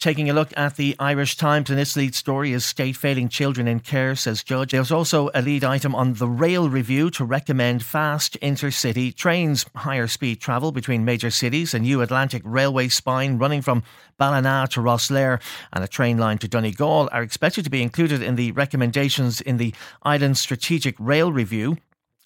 Taking a look at the Irish Times, and its lead story is State failing children in care, says Judge. There's also a lead item on the rail review to recommend fast intercity trains, higher speed travel between major cities, a new Atlantic railway spine running from Ballina to Rosslare, and a train line to Donegal are expected to be included in the recommendations in the Island Strategic Rail Review,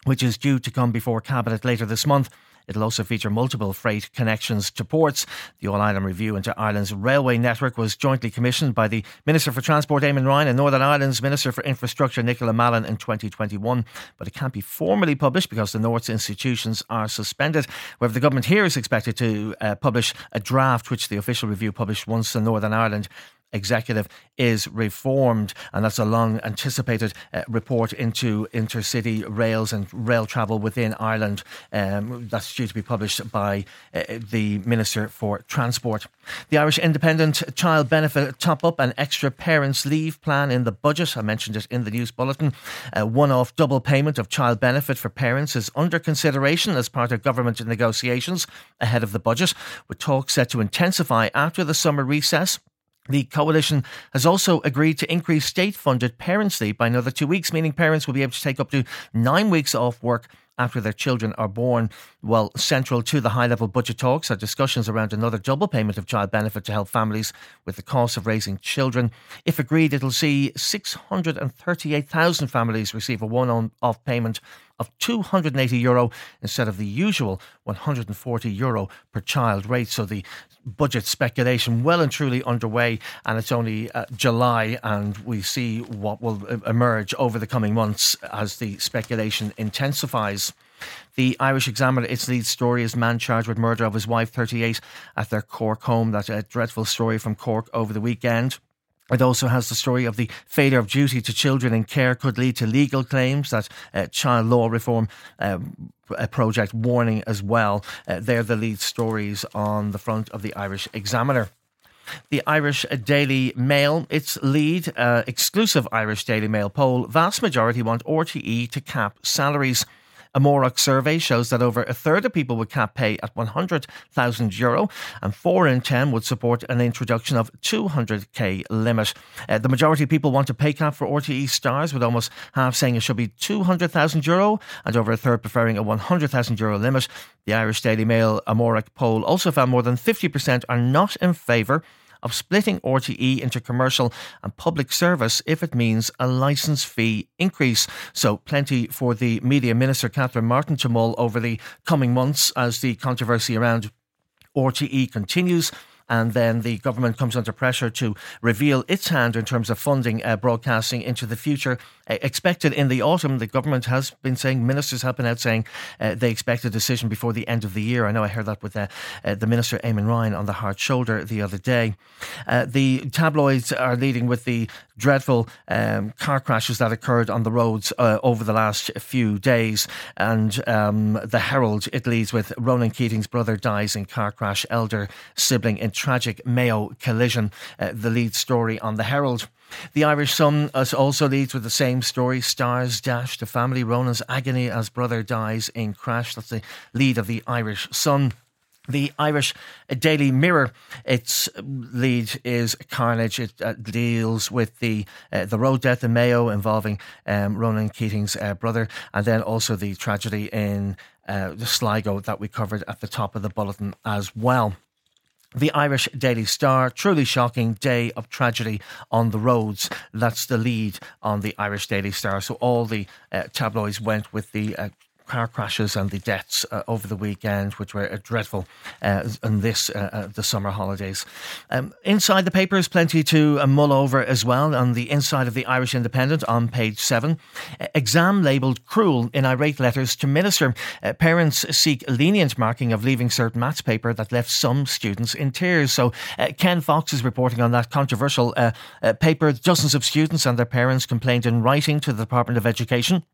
which is due to come before Cabinet later this month. It'll also feature multiple freight connections to ports. The All Ireland Review into Ireland's railway network was jointly commissioned by the Minister for Transport, Eamon Ryan, and Northern Ireland's Minister for Infrastructure, Nicola Mallon, in 2021. But it can't be formally published because the North's institutions are suspended. However, the government here is expected to uh, publish a draft, which the official review published once in Northern Ireland executive is reformed, and that's a long anticipated uh, report into intercity rails and rail travel within Ireland. Um, that's due to be published by uh, the Minister for Transport. The Irish Independent Child Benefit Top Up and Extra Parents Leave Plan in the budget. I mentioned it in the news bulletin. A one off double payment of child benefit for parents is under consideration as part of government negotiations ahead of the budget, with talks set to intensify after the summer recess. The coalition has also agreed to increase state funded parents' leave by another two weeks, meaning parents will be able to take up to nine weeks off work after their children are born. Well, central to the high level budget talks are discussions around another double payment of child benefit to help families with the cost of raising children. If agreed, it'll see 638,000 families receive a one off payment of 280 euro instead of the usual 140 euro per child rate. So the budget speculation well and truly underway, and it's only uh, July, and we see what will emerge over the coming months as the speculation intensifies. The Irish Examiner, its lead story is man charged with murder of his wife, 38, at their Cork home. That's a dreadful story from Cork over the weekend. It also has the story of the failure of duty to children in care could lead to legal claims that uh, child law reform um, project warning as well. Uh, they're the lead stories on the front of the Irish Examiner. The Irish Daily Mail, its lead uh, exclusive Irish Daily Mail poll, vast majority want RTE to cap salaries. A Amárach survey shows that over a third of people would cap pay at 100,000 euro, and four in ten would support an introduction of 200k limit. Uh, the majority of people want a pay cap for RTE stars, with almost half saying it should be 200,000 euro, and over a third preferring a 100,000 euro limit. The Irish Daily Mail Amárach poll also found more than 50% are not in favour of splitting RTE into commercial and public service if it means a licence fee increase. So, plenty for the Media Minister Catherine Martin to mull over the coming months as the controversy around RTE continues and then the government comes under pressure to reveal its hand in terms of funding uh, broadcasting into the future. Uh, expected in the autumn, the government has been saying, ministers have been out saying uh, they expect a decision before the end of the year. I know I heard that with uh, uh, the Minister Eamon Ryan on the hard shoulder the other day. Uh, the tabloids are leading with the dreadful um, car crashes that occurred on the roads over the last few days. And um, the Herald, it leads with Ronan Keating's brother dies in car crash, elder sibling in tragic Mayo collision, uh, the lead story on the Herald. The Irish Sun also leads with the same story. Stars dash to family. Ronan's agony as brother dies in crash. That's the lead of the Irish Sun. The Irish Daily Mirror, its lead is carnage. It uh, deals with the uh, the road death in Mayo involving um, Ronan Keating's uh, brother, and then also the tragedy in uh, Sligo that we covered at the top of the bulletin as well. The Irish Daily Star, truly shocking day of tragedy on the roads. That's the lead on the Irish Daily Star. So all the uh, tabloids went with the uh, car crashes and the deaths uh, over the weekend, which were uh, dreadful uh, in this uh, uh, the summer holidays. Um, inside the papers, plenty to mull over as well. On the inside of the Irish Independent, on page seven, exam labelled cruel in irate letters to minister. parents seek lenient marking of leaving cert maths paper that left some students in tears. So Ken Foxe is reporting on that controversial paper. Dozens of students and their parents complained in writing to the Department of Education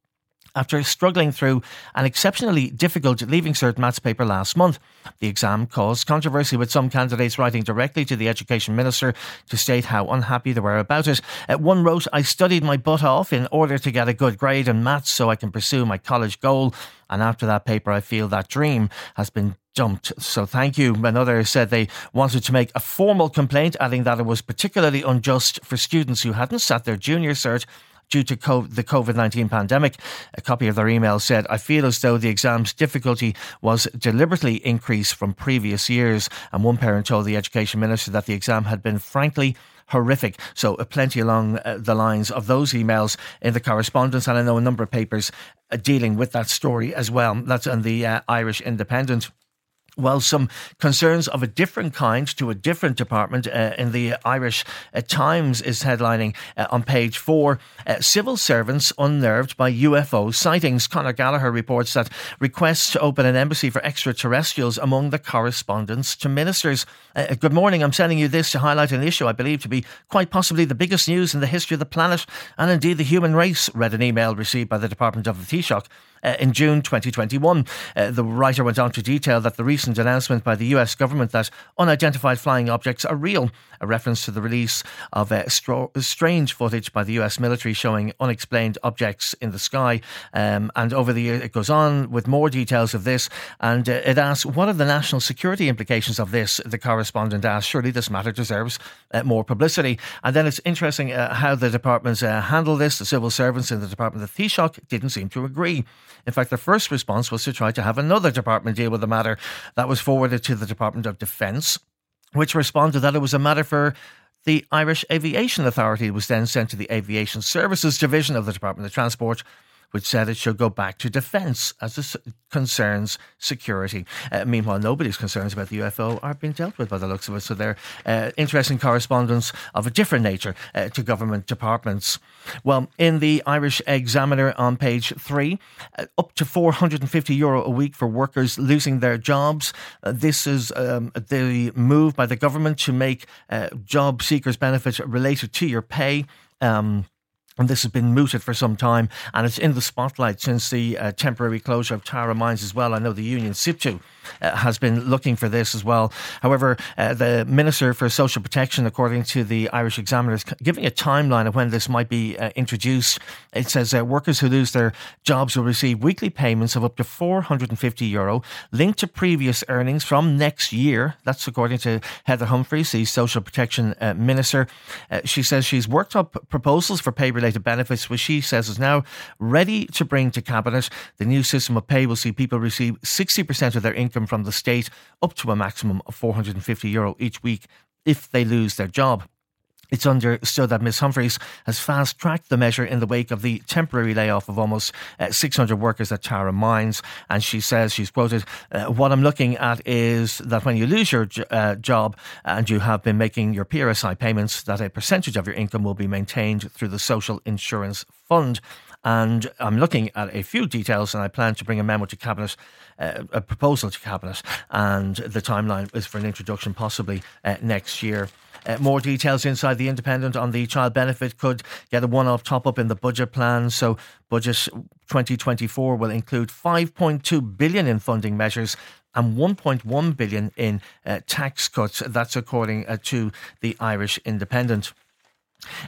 after struggling through an exceptionally difficult Leaving Cert maths paper last month. The exam caused controversy with some candidates writing directly to the Education Minister to state how unhappy they were about it. Uh, one wrote, I studied my butt off in order to get a good grade in maths so I can pursue my college goal. And after that paper, I feel that dream has been dumped. So thank you. Another said they wanted to make a formal complaint, adding that it was particularly unjust for students who hadn't sat their junior cert due to the COVID 19 pandemic. A copy of their email said, I feel as though the exam's difficulty was deliberately increased from previous years. And one parent told the Education Minister that the exam had been frankly horrific. So, uh, plenty along uh, the lines of those emails in the correspondence. And I know a number of papers uh, dealing with that story as well. That's on the uh, Irish Independent. Well, some concerns of a different kind to a different department uh, in the Irish uh, Times is headlining uh, on page four. Uh, civil servants unnerved by UFO sightings. Conor Gallagher reports that requests to open an embassy for extraterrestrials among the correspondents to ministers. Uh, good morning. I'm sending you this to highlight an issue I believe to be quite possibly the biggest news in the history of the planet and indeed the human race, read an email received by the Department of the Taoiseach uh, in June 2021. Uh, the writer went on to detail that the recent announcement by the US government that unidentified flying objects are real, a reference to the release of uh, stro- strange footage by the US military showing unexplained objects in the sky. Um, and over the year, it goes on with more details of this. And uh, it asks, what are the national security implications of this? The correspondent asked, surely this matter deserves uh, more publicity. And then it's interesting uh, how the departments handle this. The civil servants in the Department of Taoiseach didn't seem to agree. In fact, their first response was to try to have another department deal with the matter. That was forwarded to the Department of Defence, which responded that it was a matter for the Irish Aviation Authority. It was then sent to the Aviation Services Division of the Department of Transport which said it should go back to defence as it concerns security. Uh, meanwhile, nobody's concerns about the UFO are being dealt with by the looks of it. So they're uh, interesting correspondence of a different nature uh, to government departments. Well, in the Irish Examiner on page three, uh, up to 450 euro a week for workers losing their jobs. Uh, this is um, the move by the government to make uh, job seekers benefits related to your pay. Um, and this has been mooted for some time, and it's in the spotlight since the uh, temporary closure of Tara Mines as well. I know the union SIPTU uh, has been looking for this as well. However, uh, the Minister for Social Protection, according to the Irish Examiner, is giving a timeline of when this might be uh, introduced. It says uh, workers who lose their jobs will receive weekly payments of up to 450 euro linked to previous earnings from next year. That's according to Heather Humphreys, the Social Protection uh, Minister. she says she's worked up proposals for pay related related benefits, which she says is now ready to bring to Cabinet. The new system of pay will see people receive 60% of their income from the state, up to a maximum of 450 euro each week if they lose their job. It's understood that Ms Humphreys has fast tracked the measure in the wake of the temporary layoff of almost uh, 600 workers at Tara Mines. And she says, she's quoted, uh, What I'm looking at is that when you lose your uh, job and you have been making your PRSI payments, that a percentage of your income will be maintained through the Social Insurance Fund. And I'm looking at a few details, and I plan to bring a memo to Cabinet, uh, a proposal to Cabinet, and the timeline is for an introduction possibly uh, next year. Uh, more details inside the Independent on the child benefit could get a one off top up in the budget plan. So, budget 2024 will include 5.2 billion in funding measures and 1.1 billion in uh, tax cuts. That's according uh, to the Irish Independent.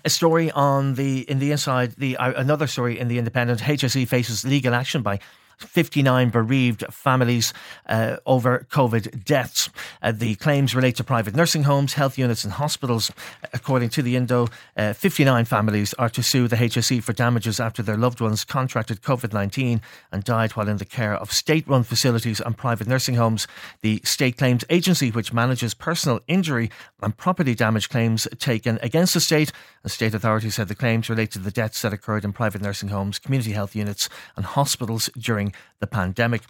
A story on the in the inside the uh, another story in the Independent. HSE faces legal action by 59 bereaved families uh, over COVID deaths. Uh, the claims relate to private nursing homes, health units, and hospitals. According to the Indo, uh, 59 families are to sue the HSE for damages after their loved ones contracted COVID 19 and died while in the care of state run facilities and private nursing homes. The State Claims Agency, which manages personal injury and property damage claims taken against the state, the state authorities said the claims relate to the deaths that occurred in private nursing homes, community health units, and hospitals during the pandemic.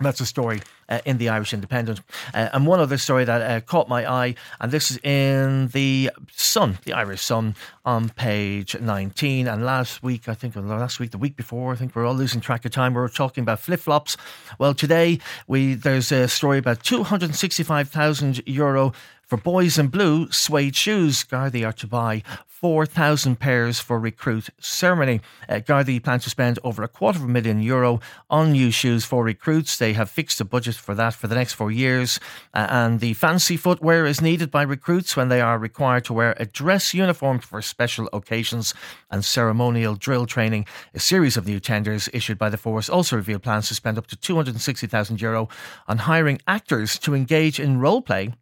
That's a story uh, in the Irish Independent. Uh, and one other story that uh, caught my eye, and this is in the Sun, the Irish Sun, on page 19. And last week, I think, last week, the week before, I think we're all losing track of time. We were talking about flip flops. Well, today we there's a story about 265,000 euro For boys in blue, suede shoes. Gardaí are to buy 4,000 pairs for recruit ceremony. Uh, Gardaí plan to spend over a quarter of a million euro on new shoes for recruits. They have fixed a budget for that for the next four years. Uh, and the fancy footwear is needed by recruits when they are required to wear a dress uniform for special occasions and ceremonial drill training. A series of new tenders issued by the force also reveal plans to spend up to 260,000 euro on hiring actors to engage in role play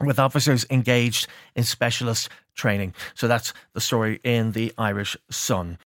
with officers engaged in specialist training. So that's the story in the Irish Sun.